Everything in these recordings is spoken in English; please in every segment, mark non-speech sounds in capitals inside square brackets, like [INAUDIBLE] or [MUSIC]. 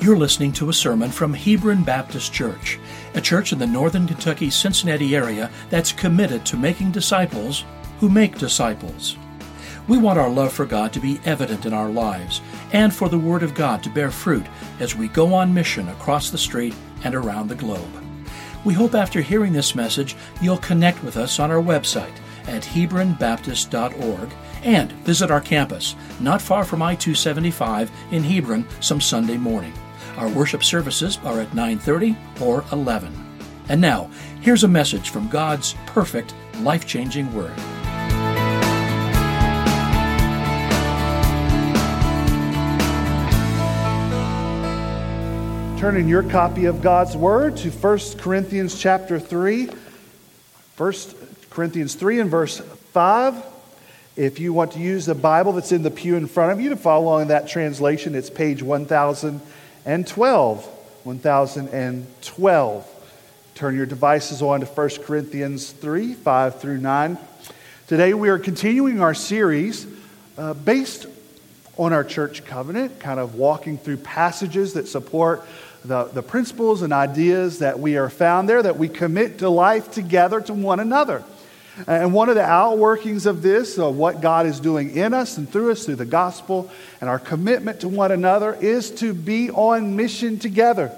You're listening to a sermon from Hebron Baptist Church, a church in the northern Kentucky Cincinnati area that's committed to making disciples who make disciples. We want our love for God to be evident in our lives and for the Word of God to bear fruit as we go on mission across the street and around the globe. We hope after hearing this message, you'll connect with us on our website at HebronBaptist.org and visit our campus, not far from I 275 in Hebron, some Sunday morning. Our worship services are at 9:30 or 11. And now, here's a message from God's perfect, life-changing word. Turn in your copy of God's word to 1 Corinthians chapter 3. 1 Corinthians 3 and verse 5. If you want to use the Bible that's in the pew in front of you to follow along in that translation, it's page 1000 and 12. 1012. Turn your devices on to 1 Corinthians 3 5 through 9. Today we are continuing our series uh, based on our church covenant, kind of walking through passages that support the, the principles and ideas that we are found there, that we commit to life together to one another. And one of the outworkings of this, of what God is doing in us and through us through the gospel and our commitment to one another, is to be on mission together.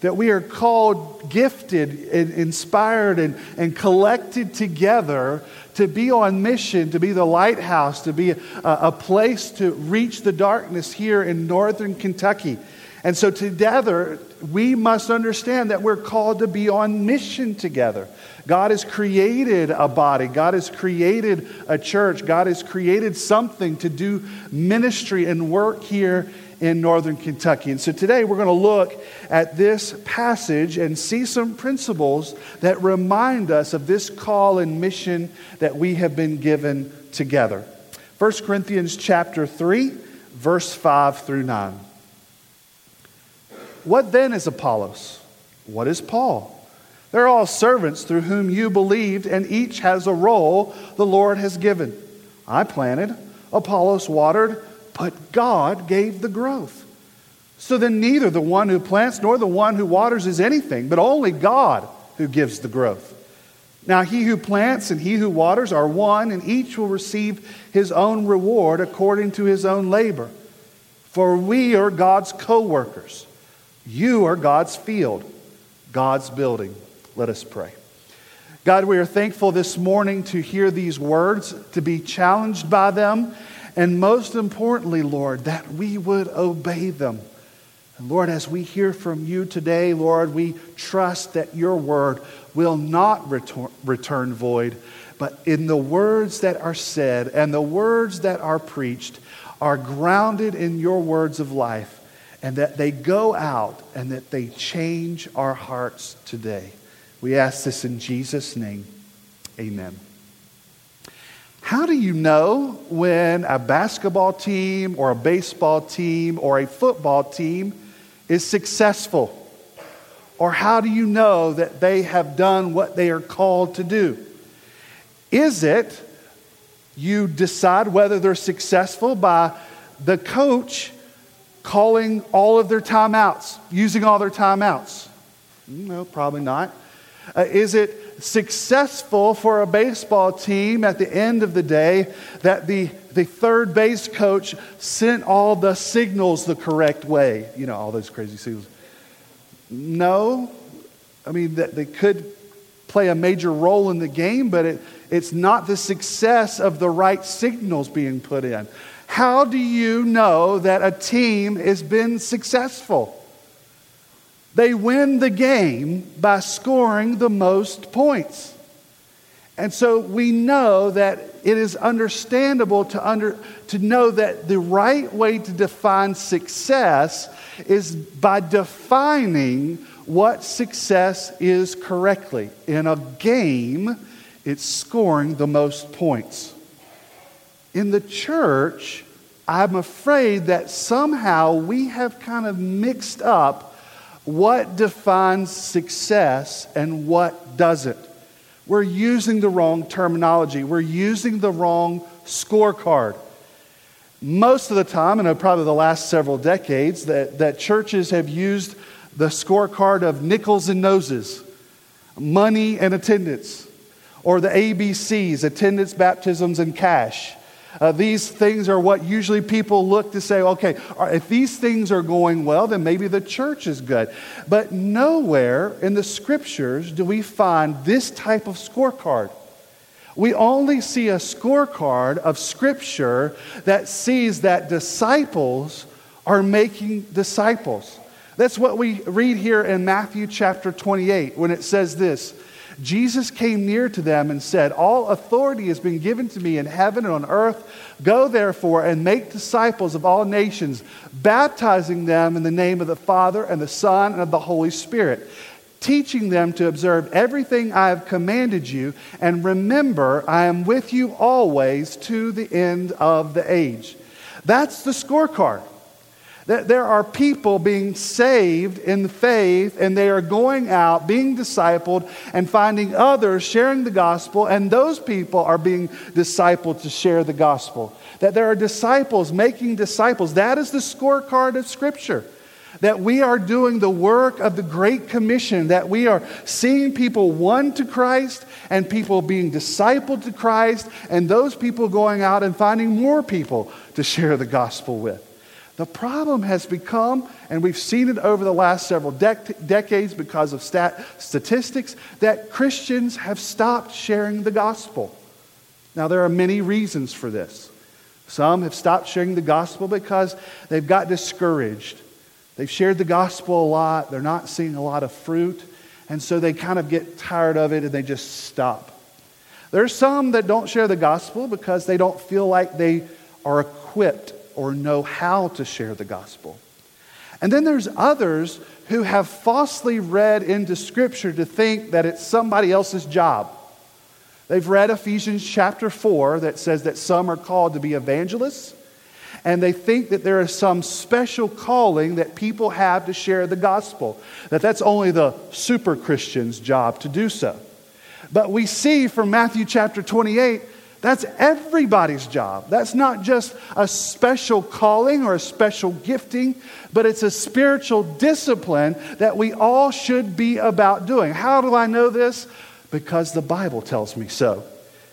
That we are called, gifted, and inspired, and, and collected together to be on mission, to be the lighthouse, to be a, a place to reach the darkness here in northern Kentucky. And so, together, we must understand that we're called to be on mission together. God has created a body, God has created a church, God has created something to do ministry and work here in northern Kentucky. And so today we're going to look at this passage and see some principles that remind us of this call and mission that we have been given together. 1 Corinthians chapter 3 verse 5 through 9. What then is Apollos? What is Paul? They're all servants through whom you believed, and each has a role the Lord has given. I planted, Apollos watered, but God gave the growth. So then, neither the one who plants nor the one who waters is anything, but only God who gives the growth. Now, he who plants and he who waters are one, and each will receive his own reward according to his own labor. For we are God's co workers. You are God's field, God's building. Let us pray. God, we are thankful this morning to hear these words, to be challenged by them, and most importantly, Lord, that we would obey them. And Lord, as we hear from you today, Lord, we trust that your word will not return, return void, but in the words that are said and the words that are preached are grounded in your words of life and that they go out and that they change our hearts today. We ask this in Jesus' name. Amen. How do you know when a basketball team or a baseball team or a football team is successful? Or how do you know that they have done what they are called to do? Is it you decide whether they're successful by the coach calling all of their timeouts, using all their timeouts? No, probably not. Uh, is it successful for a baseball team at the end of the day that the, the third base coach sent all the signals the correct way? You know, all those crazy signals. No. I mean, that they could play a major role in the game, but it, it's not the success of the right signals being put in. How do you know that a team has been successful? They win the game by scoring the most points. And so we know that it is understandable to, under, to know that the right way to define success is by defining what success is correctly. In a game, it's scoring the most points. In the church, I'm afraid that somehow we have kind of mixed up what defines success and what doesn't. We're using the wrong terminology, we're using the wrong scorecard. Most of the time, and probably the last several decades, that, that churches have used the scorecard of nickels and noses, money and attendance, or the ABCs, attendance, baptisms, and cash. Uh, these things are what usually people look to say, okay, if these things are going well, then maybe the church is good. But nowhere in the scriptures do we find this type of scorecard. We only see a scorecard of scripture that sees that disciples are making disciples. That's what we read here in Matthew chapter 28 when it says this Jesus came near to them and said, All authority has been given to me in heaven and on earth. Go therefore and make disciples of all nations, baptizing them in the name of the Father and the Son and of the Holy Spirit, teaching them to observe everything I have commanded you. And remember, I am with you always to the end of the age. That's the scorecard. That there are people being saved in faith and they are going out, being discipled, and finding others sharing the gospel, and those people are being discipled to share the gospel. That there are disciples making disciples. That is the scorecard of Scripture. That we are doing the work of the Great Commission, that we are seeing people won to Christ and people being discipled to Christ, and those people going out and finding more people to share the gospel with. The problem has become, and we've seen it over the last several dec- decades because of stat- statistics, that Christians have stopped sharing the gospel. Now, there are many reasons for this. Some have stopped sharing the gospel because they've got discouraged. They've shared the gospel a lot, they're not seeing a lot of fruit, and so they kind of get tired of it and they just stop. There are some that don't share the gospel because they don't feel like they are equipped or know how to share the gospel. And then there's others who have falsely read into Scripture to think that it's somebody else's job. They've read Ephesians chapter 4 that says that some are called to be evangelists, and they think that there is some special calling that people have to share the gospel, that that's only the super Christian's job to do so. But we see from Matthew chapter 28 that's everybody's job. That's not just a special calling or a special gifting, but it's a spiritual discipline that we all should be about doing. How do I know this? Because the Bible tells me so.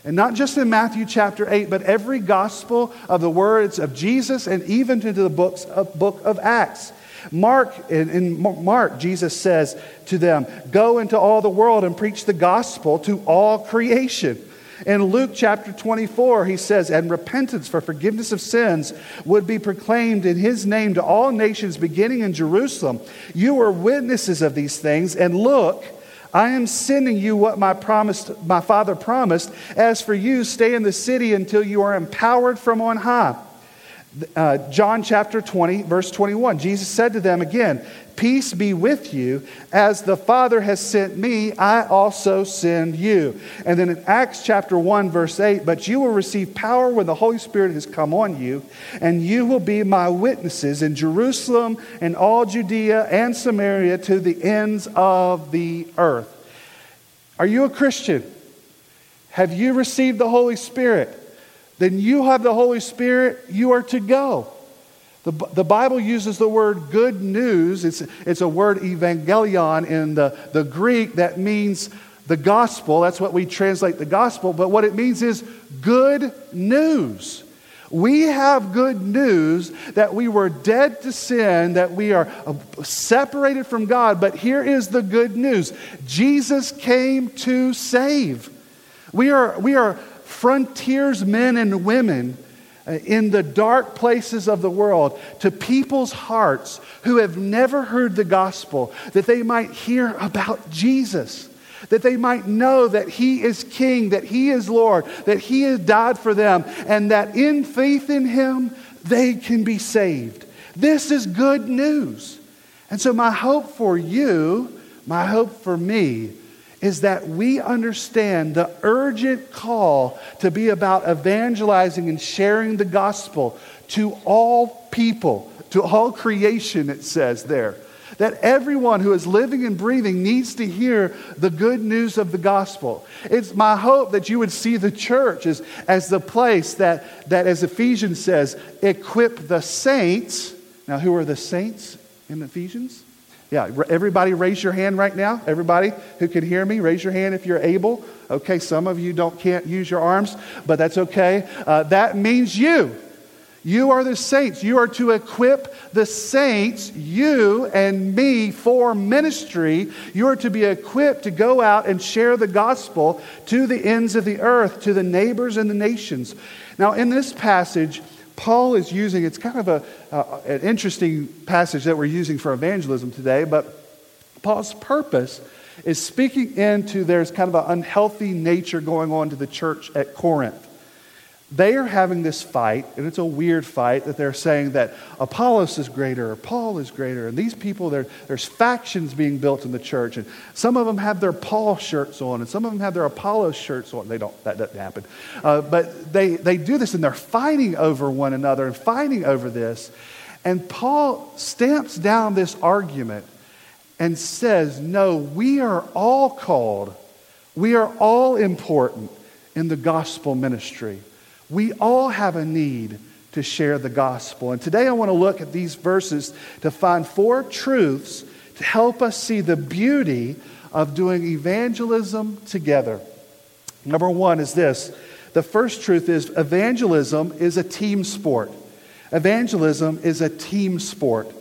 And not just in Matthew chapter 8, but every gospel of the words of Jesus and even into the books of, book of Acts. Mark, in, in Mark, Jesus says to them, Go into all the world and preach the gospel to all creation. In Luke chapter 24, he says, And repentance for forgiveness of sins would be proclaimed in his name to all nations, beginning in Jerusalem. You are witnesses of these things, and look, I am sending you what my, promised, my father promised. As for you, stay in the city until you are empowered from on high. Uh, John chapter 20, verse 21. Jesus said to them again, Peace be with you. As the Father has sent me, I also send you. And then in Acts chapter 1, verse 8, But you will receive power when the Holy Spirit has come on you, and you will be my witnesses in Jerusalem and all Judea and Samaria to the ends of the earth. Are you a Christian? Have you received the Holy Spirit? Then you have the Holy Spirit, you are to go. The, the Bible uses the word good news. It's, it's a word evangelion in the, the Greek that means the gospel. That's what we translate the gospel. But what it means is good news. We have good news that we were dead to sin, that we are uh, separated from God. But here is the good news Jesus came to save. We are, we are frontiersmen and women uh, in the dark places of the world to people's hearts who have never heard the gospel, that they might hear about Jesus, that they might know that He is King, that He is Lord, that He has died for them, and that in faith in Him, they can be saved. This is good news. And so, my hope for you, my hope for me, is that we understand the urgent call to be about evangelizing and sharing the gospel to all people, to all creation, it says there. that everyone who is living and breathing needs to hear the good news of the gospel. It's my hope that you would see the church as, as the place that, that, as Ephesians says, equip the saints. Now, who are the saints in Ephesians? Yeah, everybody raise your hand right now. Everybody who can hear me, raise your hand if you're able. Okay, some of you don't can't use your arms, but that's okay. Uh, that means you. You are the saints. You are to equip the saints, you and me, for ministry. You are to be equipped to go out and share the gospel to the ends of the earth, to the neighbors and the nations. Now, in this passage, Paul is using, it's kind of a, uh, an interesting passage that we're using for evangelism today, but Paul's purpose is speaking into there's kind of an unhealthy nature going on to the church at Corinth. They are having this fight, and it's a weird fight that they're saying that Apollos is greater or Paul is greater. And these people, there's factions being built in the church, and some of them have their Paul shirts on, and some of them have their Apollos shirts on. They don't, that doesn't happen. Uh, but they, they do this, and they're fighting over one another and fighting over this. And Paul stamps down this argument and says, No, we are all called, we are all important in the gospel ministry. We all have a need to share the gospel. And today I want to look at these verses to find four truths to help us see the beauty of doing evangelism together. Number one is this the first truth is evangelism is a team sport. Evangelism is a team sport.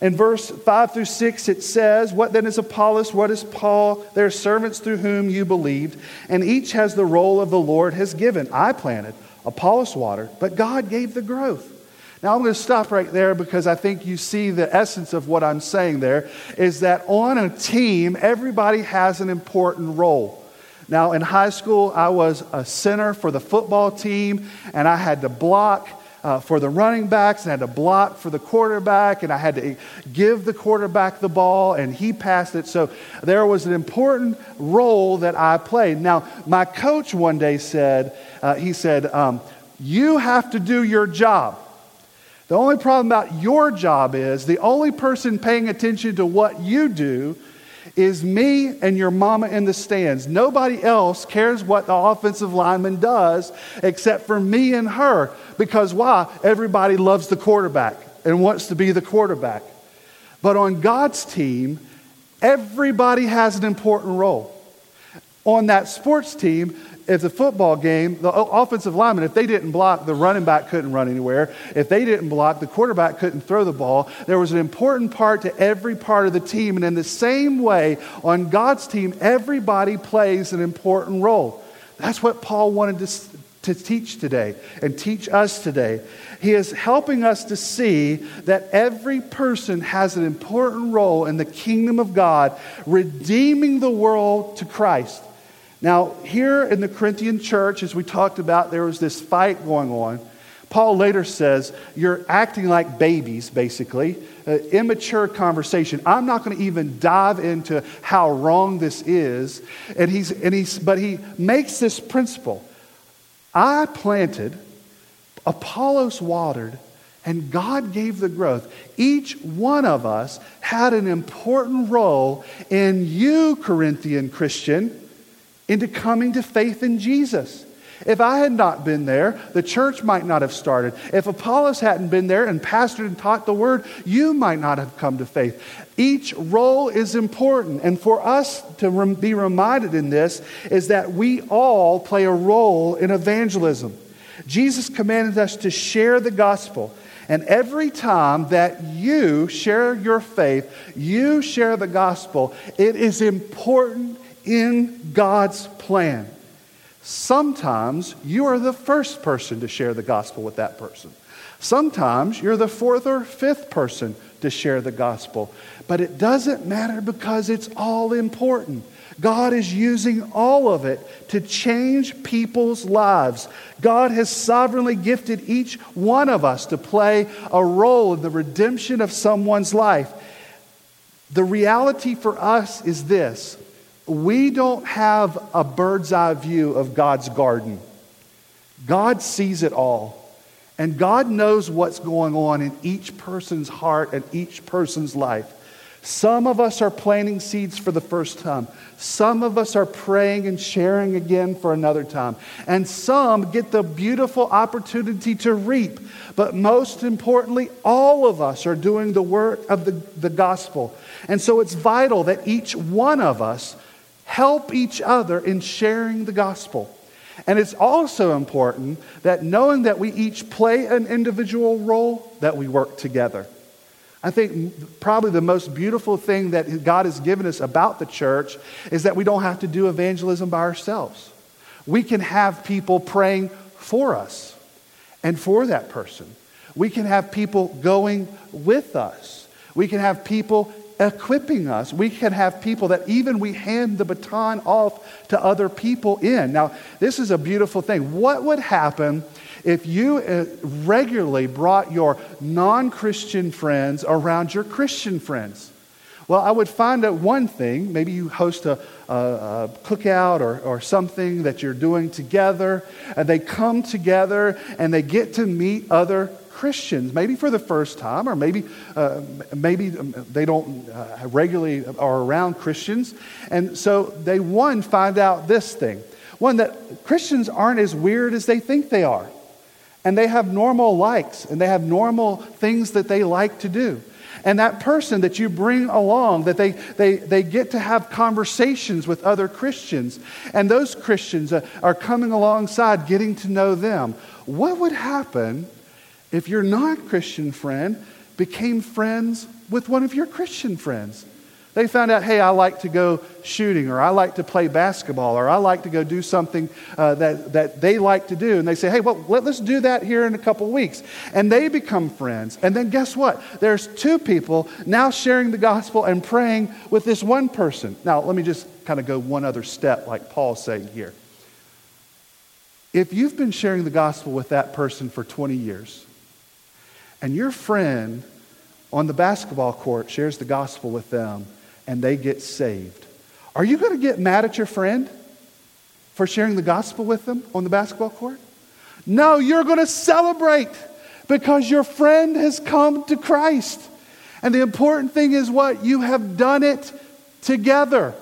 In verse 5 through 6, it says, What then is Apollos? What is Paul? They are servants through whom you believed, and each has the role of the Lord has given. I planted. Apollos watered, but God gave the growth. Now I'm going to stop right there because I think you see the essence of what I'm saying there is that on a team, everybody has an important role. Now, in high school, I was a center for the football team, and I had to block uh, for the running backs, and I had to block for the quarterback, and I had to give the quarterback the ball, and he passed it. So there was an important role that I played. Now, my coach one day said, uh, he said, um, You have to do your job. The only problem about your job is the only person paying attention to what you do is me and your mama in the stands. Nobody else cares what the offensive lineman does except for me and her. Because why? Everybody loves the quarterback and wants to be the quarterback. But on God's team, everybody has an important role. On that sports team, if the football game, the offensive lineman, if they didn't block, the running back couldn't run anywhere. If they didn't block, the quarterback couldn't throw the ball. There was an important part to every part of the team. And in the same way, on God's team, everybody plays an important role. That's what Paul wanted to, to teach today and teach us today. He is helping us to see that every person has an important role in the kingdom of God, redeeming the world to Christ. Now, here in the Corinthian church, as we talked about, there was this fight going on. Paul later says, You're acting like babies, basically. Uh, immature conversation. I'm not going to even dive into how wrong this is. And he's, and he's, but he makes this principle I planted, Apollos watered, and God gave the growth. Each one of us had an important role in you, Corinthian Christian into coming to faith in Jesus. If I had not been there, the church might not have started. If Apollos hadn't been there and pastored and taught the word, you might not have come to faith. Each role is important. And for us to be reminded in this is that we all play a role in evangelism. Jesus commanded us to share the gospel. And every time that you share your faith, you share the gospel, it is important in God's plan. Sometimes you are the first person to share the gospel with that person. Sometimes you're the fourth or fifth person to share the gospel. But it doesn't matter because it's all important. God is using all of it to change people's lives. God has sovereignly gifted each one of us to play a role in the redemption of someone's life. The reality for us is this we don't have a bird's eye view of God's garden. God sees it all. And God knows what's going on in each person's heart and each person's life. Some of us are planting seeds for the first time. Some of us are praying and sharing again for another time. And some get the beautiful opportunity to reap. But most importantly, all of us are doing the work of the, the gospel. And so it's vital that each one of us help each other in sharing the gospel. And it's also important that knowing that we each play an individual role, that we work together. I think probably the most beautiful thing that God has given us about the church is that we don't have to do evangelism by ourselves. We can have people praying for us and for that person. We can have people going with us. We can have people equipping us. We can have people that even we hand the baton off to other people in. Now, this is a beautiful thing. What would happen if you uh, regularly brought your non Christian friends around your Christian friends? Well, I would find out one thing. Maybe you host a, a, a, cookout or, or something that you're doing together, and they come together and they get to meet other Christians, maybe for the first time, or maybe, uh, maybe they don't uh, regularly are around Christians. And so they, one, find out this thing one, that Christians aren't as weird as they think they are. And they have normal likes and they have normal things that they like to do. And that person that you bring along, that they, they, they get to have conversations with other Christians, and those Christians are coming alongside, getting to know them. What would happen if your non Christian friend became friends with one of your Christian friends. They found out, hey, I like to go shooting, or I like to play basketball, or I like to go do something uh, that, that they like to do. And they say, hey, well, let, us do that here in a couple weeks. And they become friends. And then guess what? There's two people now sharing the gospel and praying with this one person. Now, let me just kind of go one other step, like Paul's saying here. If you've been sharing the gospel with that person for 20 years, and your friend on the basketball court shares the gospel with them and they get saved, are you going to get mad at your friend for sharing the gospel with them on the basketball court? No, you're going to celebrate because your friend has come to Christ. And the important thing is what? You have done it together.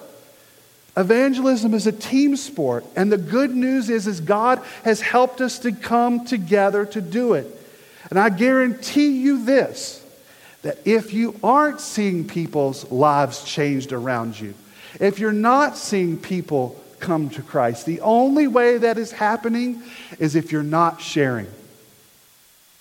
Evangelism is a team sport, and the good news is, is God has helped us to come together to do it. And I guarantee you this that if you aren't seeing people's lives changed around you, if you're not seeing people come to Christ, the only way that is happening is if you're not sharing.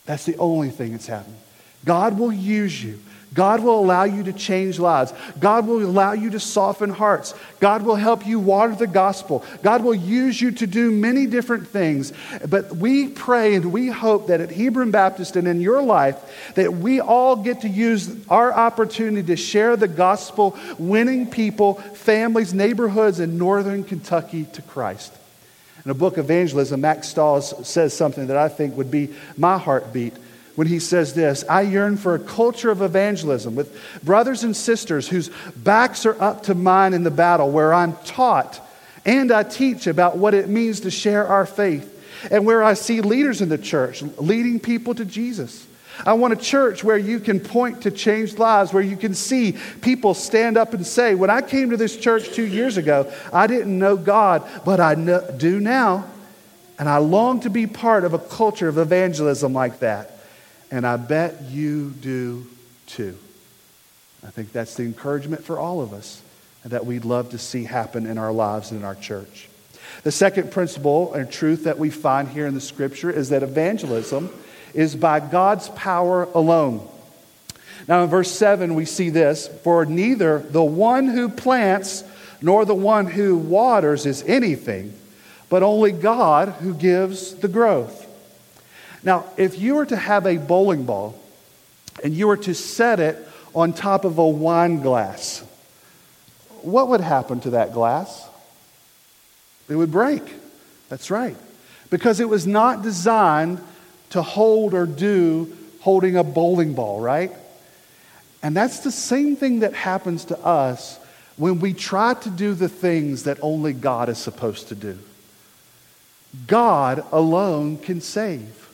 That's the only thing that's happening. God will use you. God will allow you to change lives. God will allow you to soften hearts. God will help you water the gospel. God will use you to do many different things. But we pray and we hope that at Hebron Baptist and in your life, that we all get to use our opportunity to share the gospel, winning people, families, neighborhoods in northern Kentucky to Christ. In a book, Evangelism, Mack Stiles says something that I think would be my heartbeat when he says this I yearn for a culture of evangelism with brothers and sisters whose backs are up to mine in the battle, where I'm taught and I teach about what it means to share our faith, and where I see leaders in the church leading people to Jesus. I want a church where you can point to changed lives, where you can see people stand up and say, When I came to this church two years ago, I didn't know God, but I know, do now. And I long to be part of a culture of evangelism like that. And I bet you do too. I think that's the encouragement for all of us that we'd love to see happen in our lives and in our church. The second principle and truth that we find here in the scripture is that evangelism is by God's power alone. Now, in verse 7, we see this For neither the one who plants nor the one who waters is anything, but only God who gives the growth. Now, if you were to have a bowling ball and you were to set it on top of a wine glass, what would happen to that glass? It would break. That's right. Because it was not designed to hold or do holding a bowling ball, right? And that's the same thing that happens to us when we try to do the things that only God is supposed to do. God alone can save.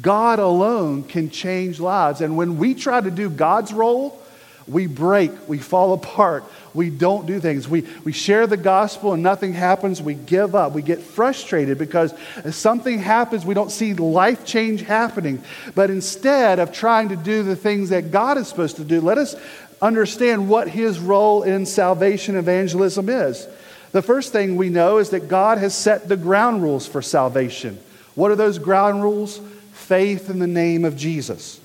God alone can change lives. And when we try to do God's role, We break, we fall apart, we don't do things. We, we share the gospel and nothing happens, we give up. We get frustrated because something happens, we don't see life change happening. But instead of trying to do the things that God is supposed to do, let us understand what his role in salvation evangelism is. The first thing we know is that God has set the ground rules for salvation. What are those ground rules? Faith in the name of Jesus.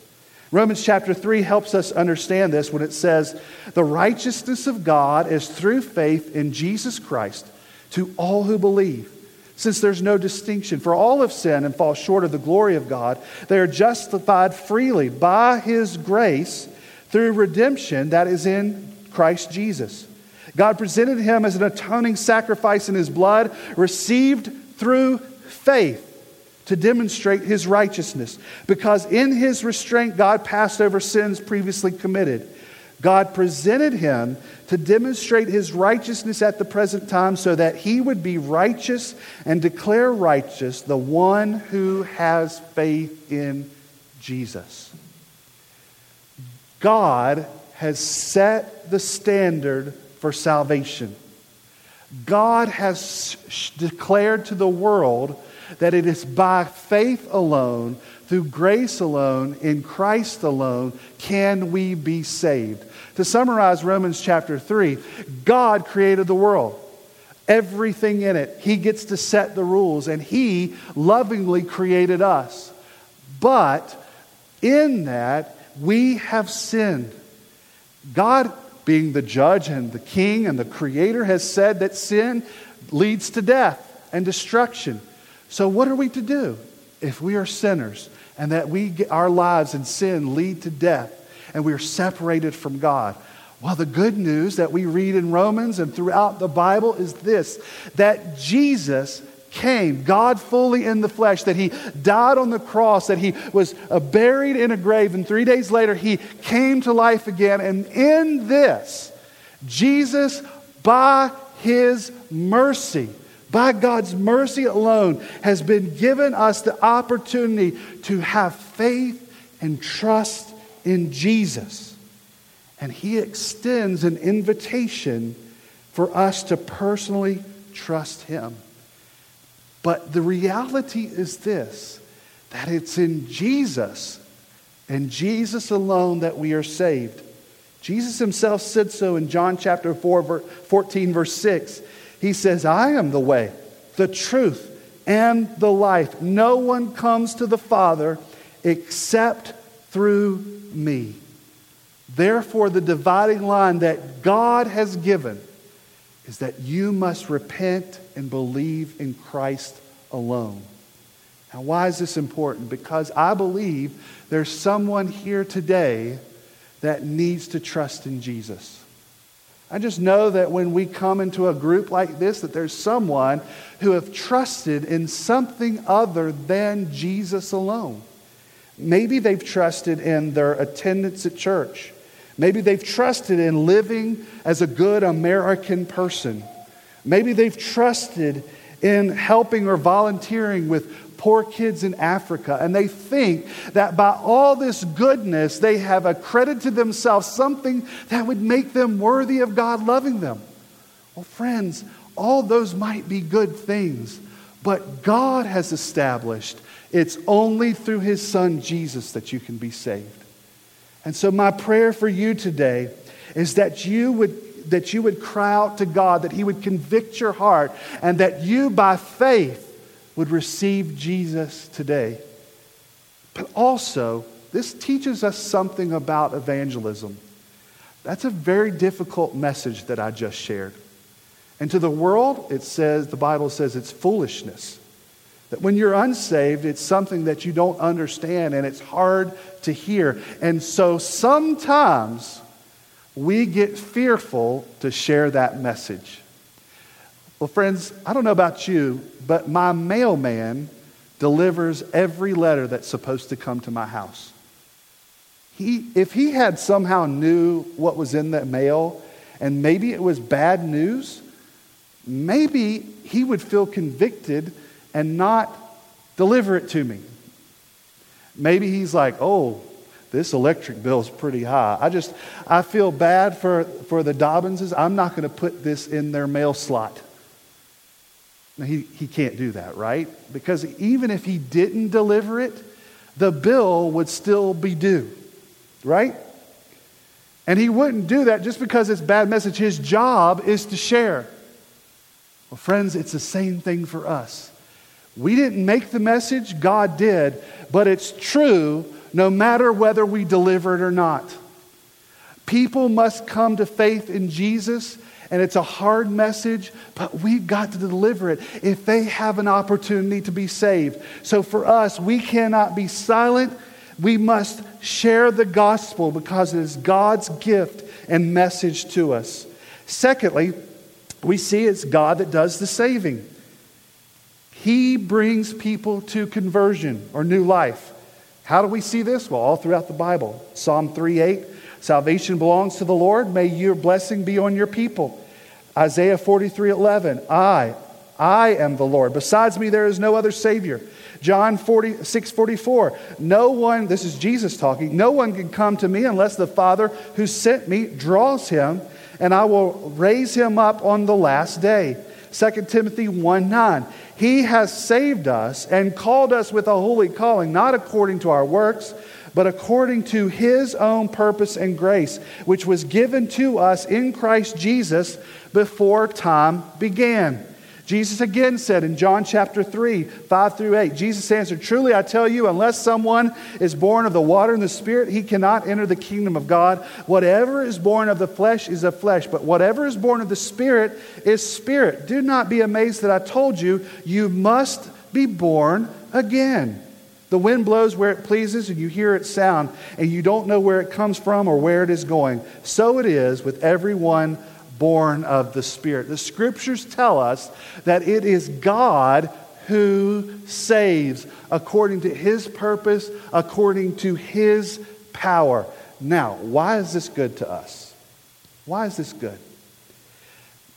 Romans chapter 3 helps us understand this when it says, The righteousness of God is through faith in Jesus Christ to all who believe. Since there's no distinction, for all have sinned and fall short of the glory of God, they are justified freely by his grace through redemption that is in Christ Jesus. God presented him as an atoning sacrifice in his blood, received through faith to demonstrate his righteousness. Because in his restraint, God passed over sins previously committed. God presented him to demonstrate his righteousness at the present time so that he would be righteous and declare righteous the one who has faith in Jesus. God has set the standard for salvation. God has declared to the world that it is by faith alone, through grace alone, in Christ alone, can we be saved. To summarize Romans chapter 3, God created the world, everything in it. He gets to set the rules, and He lovingly created us. But in that, we have sinned. God, being the judge and the king and the creator, has said that sin leads to death and destruction. So, what are we to do if we are sinners and that we our lives in sin lead to death and we are separated from God? Well, the good news that we read in Romans and throughout the Bible is this that Jesus came, God fully in the flesh, that he died on the cross, that he was uh, buried in a grave, and three days later he came to life again. And in this, Jesus, by his mercy, by God's mercy alone, has been given us the opportunity to have faith and trust in Jesus. And He extends an invitation for us to personally trust Him. But the reality is this that it's in Jesus and Jesus alone that we are saved. Jesus himself said so in John chapter 4, 14, verse 6. He says, I am the way, the truth, and the life. No one comes to the Father except through me. Therefore, the dividing line that God has given is that you must repent and believe in Christ alone. Now, why is this important? Because I believe there's someone here today that needs to trust in Jesus. I just know that when we come into a group like this, that there's someone who have trusted in something other than Jesus alone. Maybe they've trusted in their attendance at church. Maybe they've trusted in living as a good American person. Maybe they've trusted in helping or volunteering with poor kids in Africa. And they think that by all this goodness, they have accredited themselves something that would make them worthy of God loving them. Well, friends, all those might be good things, but God has established it's only through His Son Jesus that you can be saved. And so, my prayer for you today is that you would that you would cry out to God, that He would convict your heart, and that you, by faith, would receive Jesus today. But also, this teaches us something about evangelism. That's a very difficult message that I just shared. And to the world, it says, the Bible says it's foolishness. That when you're unsaved, it's something that you don't understand and it's hard to hear. And so sometimes we get fearful to share that message. Well, friends, I don't know about you, but my mailman delivers every letter that's supposed to come to my house. He, if he had somehow knew what was in that mail and maybe it was bad news, maybe he would feel convicted and not deliver it to me. Maybe he's like, oh, this electric bill is pretty high. I just, I feel bad for, for the Dobbinses. I'm not going to put this in their mail slot. Now, he, he can't do that, right? Because even if he didn't deliver it, the bill would still be due, right? And he wouldn't do that just because it's bad message. His job is to share. Well, friends, it's the same thing for us. We didn't make the message, God did, but it's true no matter whether we deliver it or not. People must come to faith in Jesus, and it's a hard message, but we've got to deliver it if they have an opportunity to be saved. So for us, we cannot be silent. We must share the gospel because it is God's gift and message to us. Secondly, we see it's God that does the saving. He brings people to conversion or new life. How do we see this? Well, all throughout the Bible. Psalm 3 8, salvation belongs to the Lord. May your blessing be on your people. Isaiah 43 11, I, I am the Lord. Besides me, there is no other Savior. John 46 44, no one, this is Jesus talking, no one can come to me unless the Father who sent me draws him, and I will raise him up on the last day. 2 Timothy 1 9. He has saved us and called us with a holy calling, not according to our works, but according to his own purpose and grace, which was given to us in Christ Jesus before time began. Jesus again said in John chapter 3, 5 through 8, Jesus answered, Truly I tell you, unless someone is born of the water and the Spirit, he cannot enter the kingdom of God. Whatever is born of the flesh is of flesh, but whatever is born of the Spirit is spirit. Do not be amazed that I told you, you must be born again. The wind blows where it pleases, and you hear its sound, and you don't know where it comes from or where it is going. So it is with everyone born of the Spirit. The scriptures tell us that it is God who saves according to his purpose, according to his power. Now, why is this good to us? Why is this good?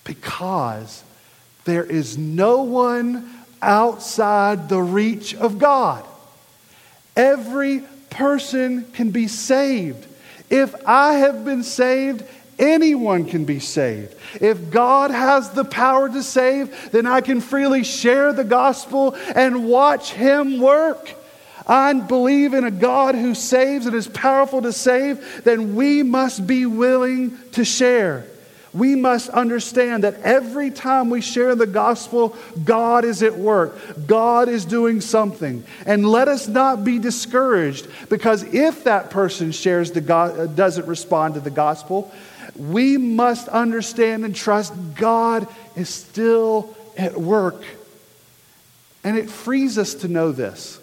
Because there is no one outside the reach of God. Every person can be saved. If I have been saved, Anyone can be saved. If God has the power to save, then I can freely share the gospel and watch Him work. I believe in a God who saves and is powerful to save, then we must be willing to share. We must understand that every time we share the gospel, God is at work. God is doing something. And let us not be discouraged because if that person shares the go- uh, doesn't respond to the gospel, we must understand and trust God is still at work. And it frees us to know this.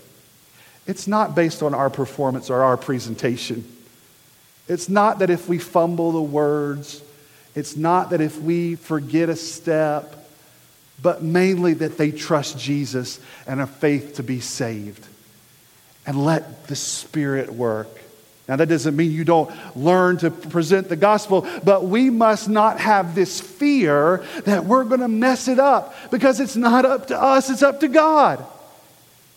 It's not based on our performance or our presentation. It's not that if we fumble the words, it's not that if we forget a step, but mainly that they trust Jesus and have faith to be saved. And let the Spirit work. Now, that doesn't mean you don't learn to present the gospel, but we must not have this fear that we're going to mess it up because it's not up to us, it's up to God.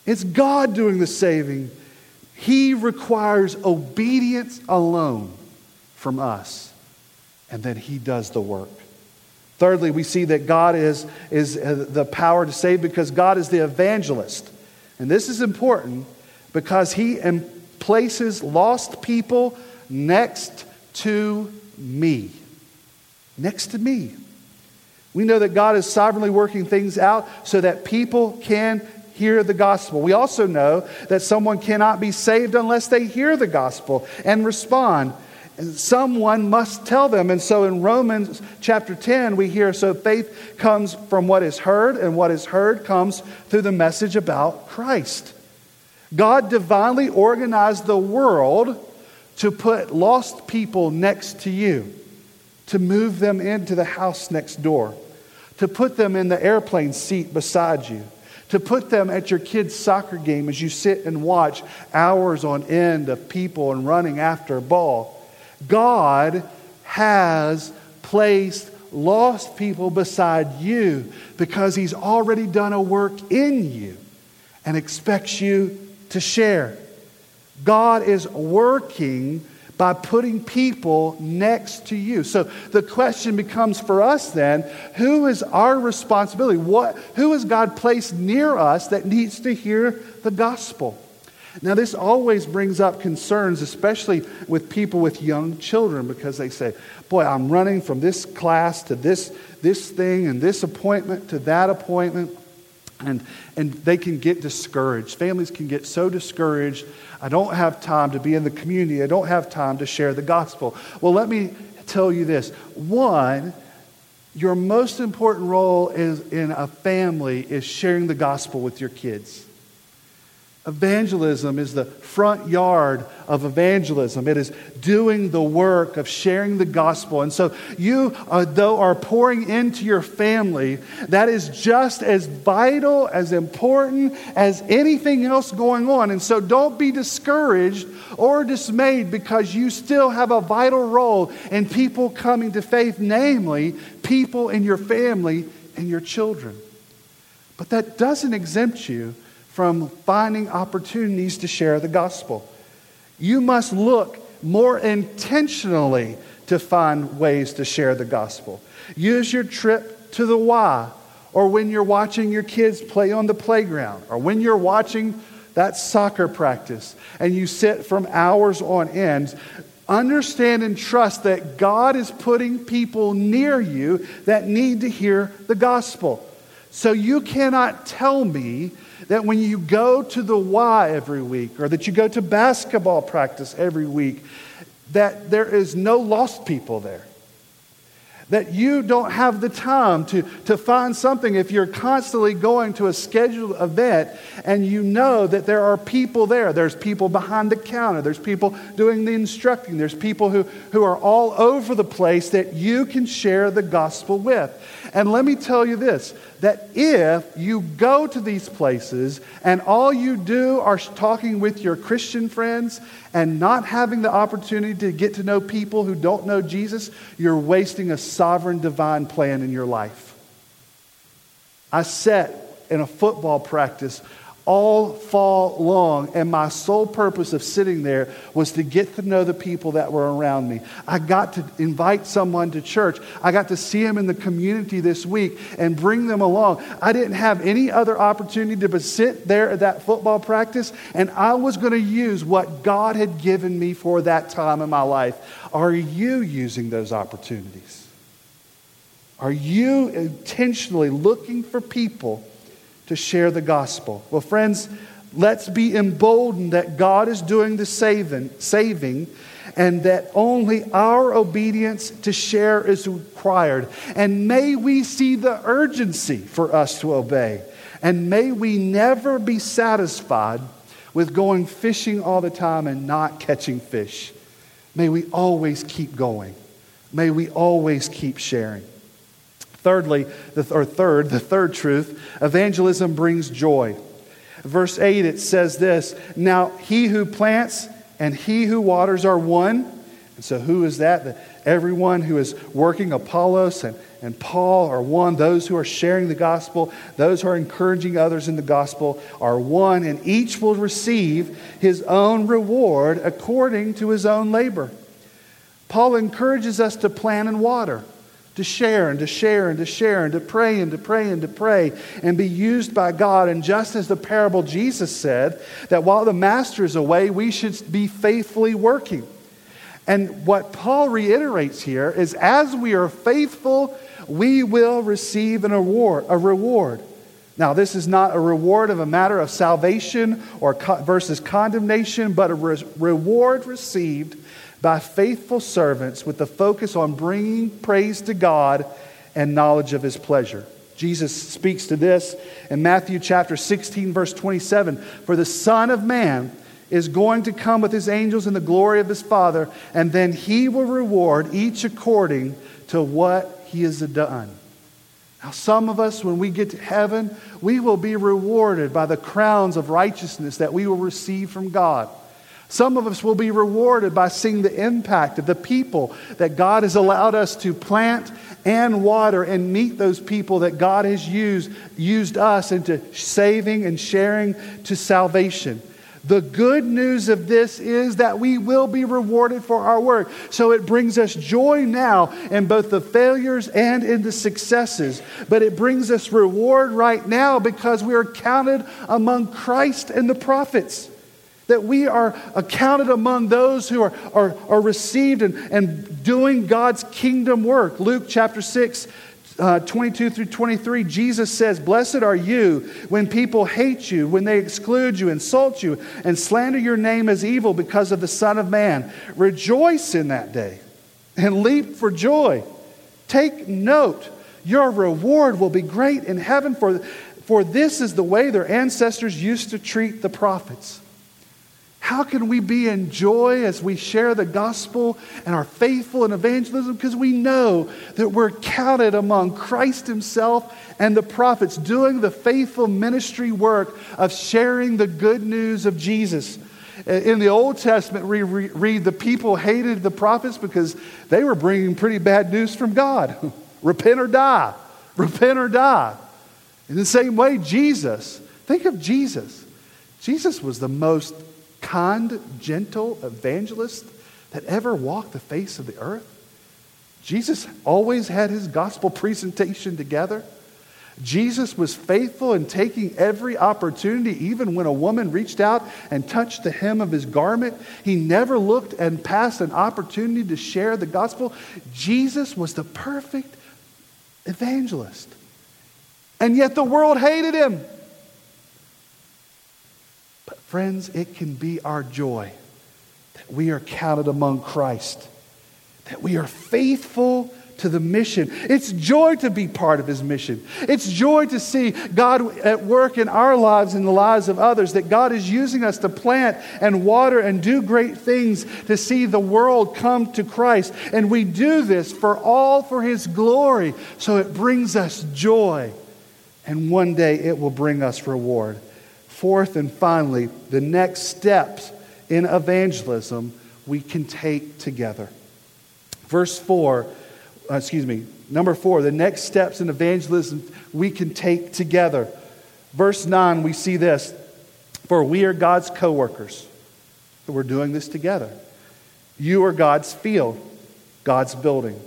It's God doing the saving. He requires obedience alone from us, and then He does the work. Thirdly, we see that God is, is uh, the power to save because God is the evangelist. And this is important because He places lost people next to me. Next to me. We know that God is sovereignly working things out so that people can hear the gospel. We also know that someone cannot be saved unless they hear the gospel and respond. Someone must tell them. And so in Romans chapter 10, we hear so faith comes from what is heard, and what is heard comes through the message about Christ. God divinely organized the world to put lost people next to you, to move them into the house next door, to put them in the airplane seat beside you, to put them at your kid's soccer game as you sit and watch hours on end of people and running after a ball. God has placed lost people beside you because He's already done a work in you and expects you to share. God is working by putting people next to you. So the question becomes for us then who is our responsibility? What, who has God placed near us that needs to hear the gospel? Now, this always brings up concerns, especially with people with young children, because they say, Boy, I'm running from this class to this, this thing and this appointment to that appointment. And, and they can get discouraged. Families can get so discouraged. I don't have time to be in the community. I don't have time to share the gospel. Well, let me tell you this. One, your most important role is in a family is sharing the gospel with your kids. Evangelism is the front yard of evangelism. It is doing the work of sharing the gospel. And so, you, uh, though, are pouring into your family, that is just as vital, as important as anything else going on. And so, don't be discouraged or dismayed because you still have a vital role in people coming to faith, namely, people in your family and your children. But that doesn't exempt you from finding opportunities to share the gospel. You must look more intentionally to find ways to share the gospel. Use your trip to the Y, or when you're watching your kids play on the playground, or when you're watching that soccer practice and you sit from hours on end. Understand and trust that God is putting people near you that need to hear the gospel. So you cannot tell me that when you go to the Y every week or that you go to basketball practice every week, that there is no lost people there. That you don't have the time to, to find something if you're constantly going to a scheduled event and you know that there are people there. There's people behind the counter, there's people doing the instructing, there's people who, who are all over the place that you can share the gospel with. And let me tell you this that if you go to these places and all you do are talking with your Christian friends and not having the opportunity to get to know people who don't know Jesus, you're wasting a sovereign divine plan in your life. I sat in a football practice all fall long. And my sole purpose of sitting there was to get to know the people that were around me. I got to invite someone to church. I got to see them in the community this week and bring them along. I didn't have any other opportunity to sit there at that football practice, and I was going to use what God had given me for that time in my life. Are you using those opportunities? Are you intentionally looking for people? To share the gospel. Well, friends, let's be emboldened that God is doing the saving, saving and that only our obedience to share is required. And may we see the urgency for us to obey. And may we never be satisfied with going fishing all the time and not catching fish. May we always keep going. May we always keep sharing. Thirdly, or third, the third truth, evangelism brings joy. Verse 8, it says this Now he who plants and he who waters are one. And so, who is that? The, everyone who is working, Apollos and, and Paul are one. Those who are sharing the gospel, those who are encouraging others in the gospel are one, and each will receive his own reward according to his own labor. Paul encourages us to plant and water to share and to share and to share and to pray and to pray and to pray and be used by God. And just as the parable Jesus said, that while the master is away, we should be faithfully working. And what Paul reiterates here is as we are faithful, we will receive an award, a reward. Now, this is not a reward of a matter of salvation or co- versus condemnation, but a re- reward received by faithful servants with the focus on bringing praise to God and knowledge of his pleasure. Jesus speaks to this in Matthew chapter 16, verse 27 For the Son of Man is going to come with his angels in the glory of his Father, and then he will reward each according to what he has done. Now, some of us, when we get to heaven, we will be rewarded by the crowns of righteousness that we will receive from God. Some of us will be rewarded by seeing the impact of the people that God has allowed us to plant and water and meet those people that God has used, used us into saving and sharing to salvation. The good news of this is that we will be rewarded for our work. So it brings us joy now in both the failures and in the successes. But it brings us reward right now because we are counted among Christ and the prophets. That we are accounted among those who are, are, are received and, and doing God's kingdom work. Luke chapter 6 uh, 22 through 23, Jesus says, Blessed are you when people hate you, when they exclude you, insult you, and slander your name as evil because of the Son of Man. Rejoice in that day and leap for joy. Take note, your reward will be great in heaven, for, for this is the way their ancestors used to treat the prophets. How can we be in joy as we share the gospel and are faithful in evangelism? Because we know that we're counted among Christ Himself and the prophets, doing the faithful ministry work of sharing the good news of Jesus. In the Old Testament, we read the people hated the prophets because they were bringing pretty bad news from God [LAUGHS] repent or die, repent or die. In the same way, Jesus, think of Jesus. Jesus was the most kind, gentle evangelist that ever walked the face of the earth. Jesus always had his gospel presentation together. Jesus was faithful in taking every opportunity, even when a woman reached out and touched the hem of his garment. He never looked and passed an opportunity to share the gospel. Jesus was the perfect evangelist. And yet the world hated him. Friends, it can be our joy that we are counted among Christ, that we are faithful to the mission. It's joy to be part of his mission. It's joy to see God at work in our lives and the lives of others, that God is using us to plant and water and do great things to see the world come to Christ. And we do this for all for his glory. So it brings us joy. And one day it will bring us reward. Fourth and finally, the next steps in evangelism we can take together. Verse 4, uh, excuse me, number 4, the next steps in evangelism we can take together. Verse 9, we see this For we are God's co workers. That we're doing this together. You are God's field, God's building.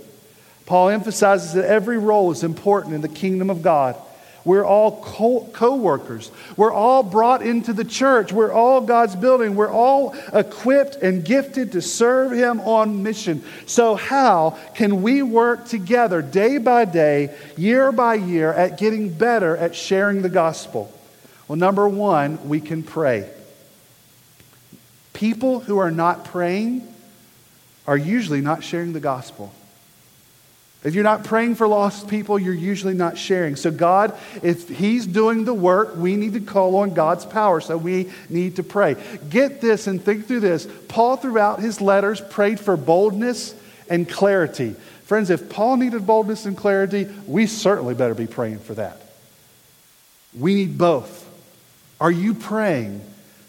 Paul emphasizes that every role is important in the kingdom of God. We're all co workers. We're all brought into the church. We're all God's building. We're all equipped and gifted to serve Him on mission. So, how can we work together day by day, year by year, at getting better at sharing the gospel? Well, number one, we can pray. People who are not praying are usually not sharing the gospel. If you're not praying for lost people, you're usually not sharing. So, God, if He's doing the work, we need to call on God's power. So, we need to pray. Get this and think through this. Paul, throughout his letters, prayed for boldness and clarity. Friends, if Paul needed boldness and clarity, we certainly better be praying for that. We need both. Are you praying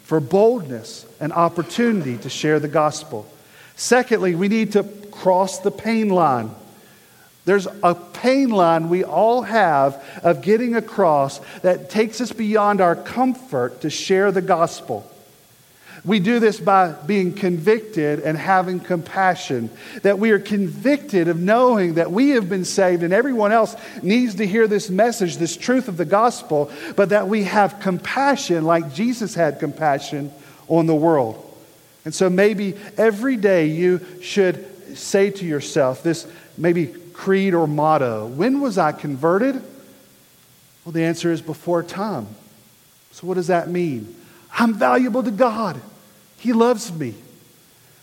for boldness and opportunity to share the gospel? Secondly, we need to cross the pain line. There's a pain line we all have of getting across that takes us beyond our comfort to share the gospel. We do this by being convicted and having compassion. That we are convicted of knowing that we have been saved and everyone else needs to hear this message, this truth of the gospel, but that we have compassion like Jesus had compassion on the world. And so maybe every day you should say to yourself this maybe creed or motto. When was I converted? Well, the answer is before time. So, what does that mean? I'm valuable to God. He loves me.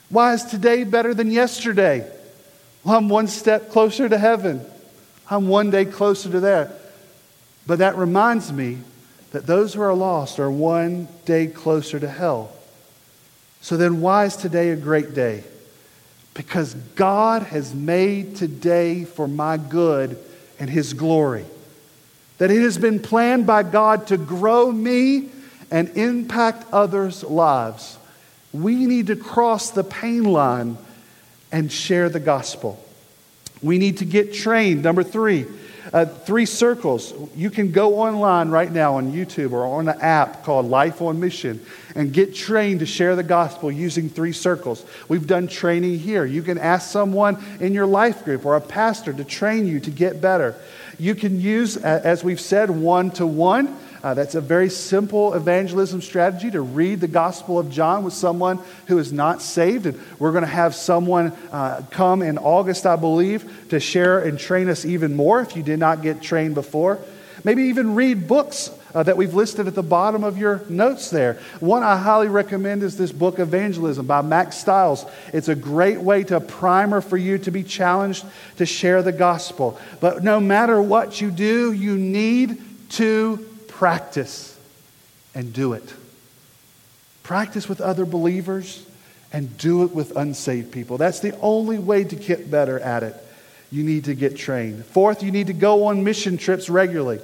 Why is today better than yesterday? Well, I'm one step closer to heaven. I'm one day closer to there. But that reminds me that those who are lost are one day closer to hell. So then, why is today a great day? Because God has made today for my good and His glory. That it has been planned by God to grow me and impact others' lives. We need to cross the pain line and share the gospel. We need to get trained. Number three, Uh, three circles. You can go online right now on YouTube or on an app called Life on Mission and get trained to share the gospel using three circles. We've done training here. You can ask someone in your life group or a pastor to train you to get better. You can use, as we've said, one to one. Uh, that's a very simple evangelism strategy to read the Gospel of John with someone who is not saved. And we're going to have someone uh, come in August, I believe, to share and train us even more if you did not get trained before. Maybe even read books uh, that we've listed at the bottom of your notes there. One I highly recommend is this book, Evangelism by Mack Stiles. It's a great way to primer for you to be challenged to share the gospel. But no matter what you do, you need to practice and do it. Practice with other believers and do it with unsaved people. That's the only way to get better at it. You need to get trained. Fourth, you need to go on mission trips regularly.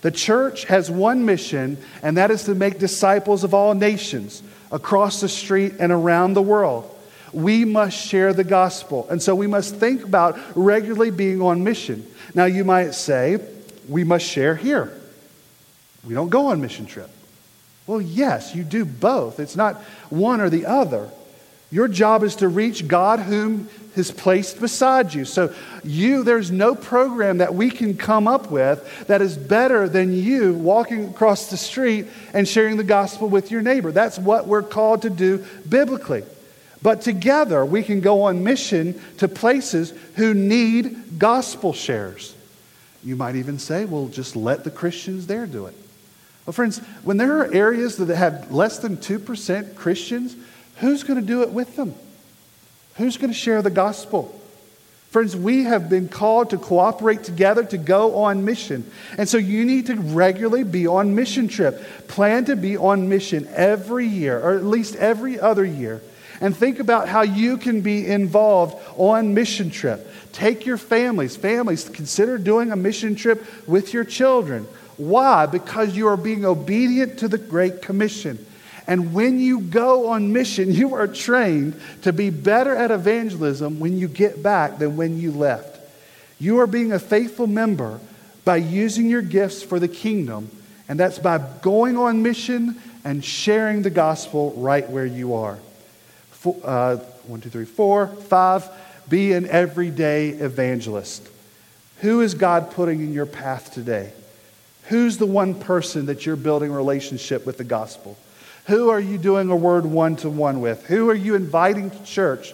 The church has one mission, and that is to make disciples of all nations across the street and around the world. We must share the gospel. And so we must think about regularly being on mission. Now, you might say, we must share here. We don't go on mission trip. Well, yes, you do both. It's not one or the other. Your job is to reach God whom is placed beside you. So you there's no program that we can come up with that is better than you walking across the street and sharing the gospel with your neighbor. That's what we're called to do biblically. But together we can go on mission to places who need gospel shares. You might even say, well, just let the Christians there do it. Well, friends, when there are areas that have less than 2% Christians, who's going to do it with them? Who's going to share the gospel? Friends, we have been called to cooperate together to go on mission. And so you need to regularly be on mission trip. Plan to be on mission every year, or at least every other year. And think about how you can be involved on mission trip. Take your families. Families, consider doing a mission trip with your children. Why? Because you are being obedient to the Great Commission. And when you go on mission, [LAUGHS] you are trained to be better at evangelism when you get back than when you left. You are being a faithful member by using your gifts for the kingdom, and that's by going on mission and sharing the gospel right where you are. Four, uh, one, two, three, four, five. Be an everyday evangelist. Who is God putting in your path today? Who's the one person that you're building a relationship with the gospel? Who are you doing a word one to one with? Who are you inviting to church?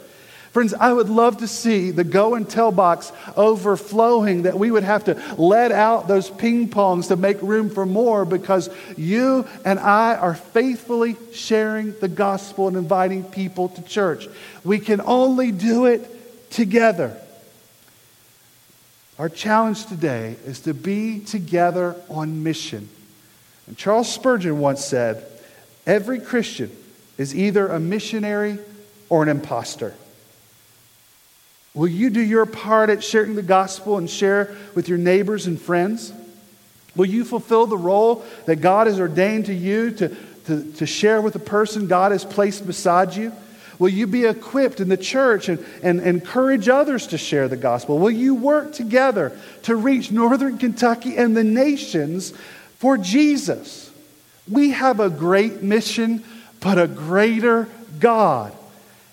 Friends, I would love to see the go and tell box overflowing, that we would have to let out those ping pongs to make room for more because you and I are faithfully sharing the gospel and inviting people to church. We can only do it together. Our challenge today is to be together on mission. And Charles Spurgeon once said, Every Christian is either a missionary or an impostor. Will you do your part at sharing the gospel and share with your neighbors and friends? Will you fulfill the role that God has ordained to you to, to, to share with the person God has placed beside you? Will you be equipped in the church and, and encourage others to share the gospel? Will you work together to reach northern Kentucky and the nations for Jesus? We have a great mission, but a greater God.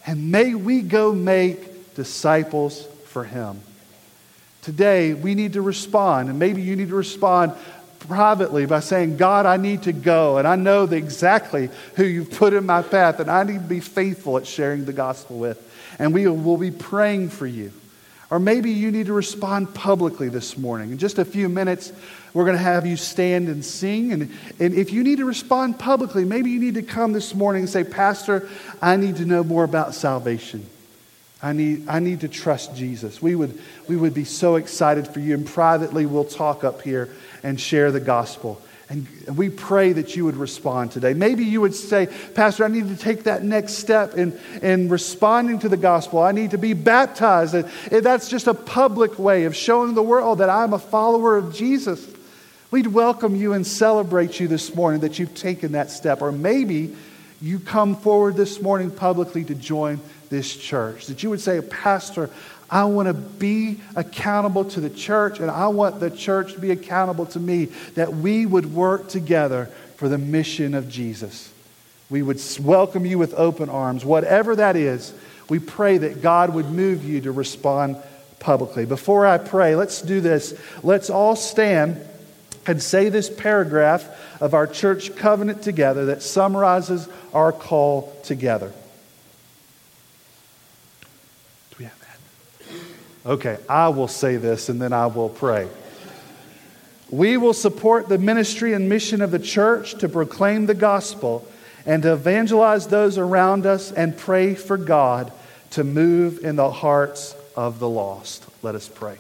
And may we go make disciples for him. Today, we need to respond, and maybe you need to respond privately by saying, God, I need to go, and I know exactly who you've put in my path, and I need to be faithful at sharing the gospel with. And we will be praying for you. Or maybe you need to respond publicly this morning. In just a few minutes, we're going to have you stand and sing. And, and if you need to respond publicly, maybe you need to come this morning and say, Pastor, I need to know more about salvation. I need, I need to trust Jesus. We would, we would be so excited for you. And privately, we'll talk up here and share the gospel. And we pray that you would respond today. Maybe you would say, Pastor, I need to take that next step in, in responding to the gospel. I need to be baptized. And that's just a public way of showing the world that I'm a follower of Jesus. We'd welcome you and celebrate you this morning that you've taken that step. Or maybe you come forward this morning publicly to join this church. That you would say, Pastor, I want to be accountable to the church, and I want the church to be accountable to me, that we would work together for the mission of Jesus. We would welcome you with open arms. Whatever that is, we pray that God would move you to respond publicly. Before I pray, let's do this. Let's all stand and say this paragraph of our church covenant together that summarizes our call together. Do we have that? Okay, I will say this and then I will pray. We will support the ministry and mission of the church to proclaim the gospel and to evangelize those around us and pray for God to move in the hearts of the lost. Let us pray.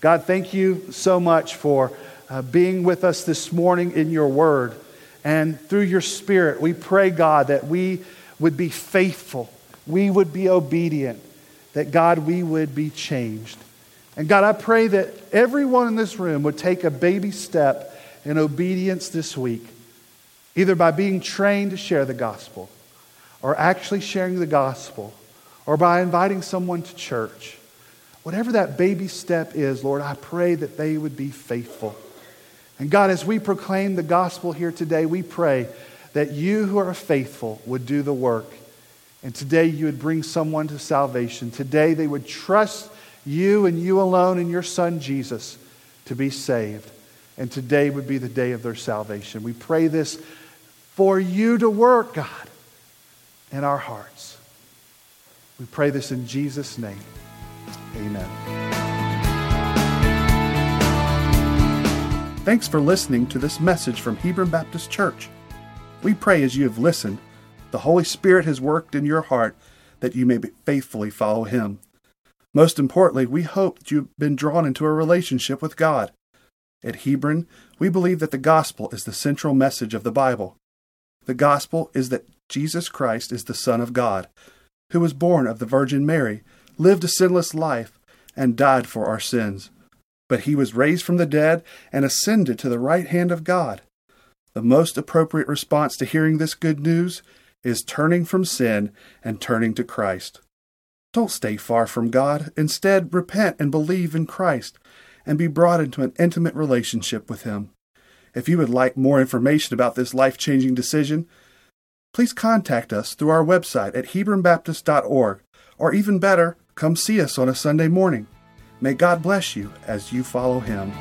God, thank you so much for uh, being with us this morning in your word. And through your spirit, we pray, God, that we would be faithful, we would be obedient, that God, we would be changed. And God, I pray that everyone in this room would take a baby step in obedience this week, either by being trained to share the gospel, or actually sharing the gospel, or by inviting someone to church. Whatever that baby step is, Lord, I pray that they would be faithful. And God, as we proclaim the gospel here today, we pray that you who are faithful would do the work. And today you would bring someone to salvation. Today they would trust you and you alone and your son Jesus to be saved. And today would be the day of their salvation. We pray this for you to work, God, in our hearts. We pray this in Jesus' name. Amen. Thanks for listening to this message from Hebron Baptist Church. We pray as you have listened, the Holy Spirit has worked in your heart that you may faithfully follow Him. Most importantly, we hope that you've been drawn into a relationship with God. At Hebron, we believe that the gospel is the central message of the Bible. The gospel is that Jesus Christ is the Son of God, who was born of the Virgin Mary, lived a sinless life, and died for our sins but he was raised from the dead and ascended to the right hand of God. The most appropriate response to hearing this good news is turning from sin and turning to Christ. Don't stay far from God. Instead, repent and believe in Christ and be brought into an intimate relationship with Him. If you would like more information about this life changing decision, please contact us through our website at HebronBaptist.org, or even better, come see us on a Sunday morning. May God bless you as you follow him.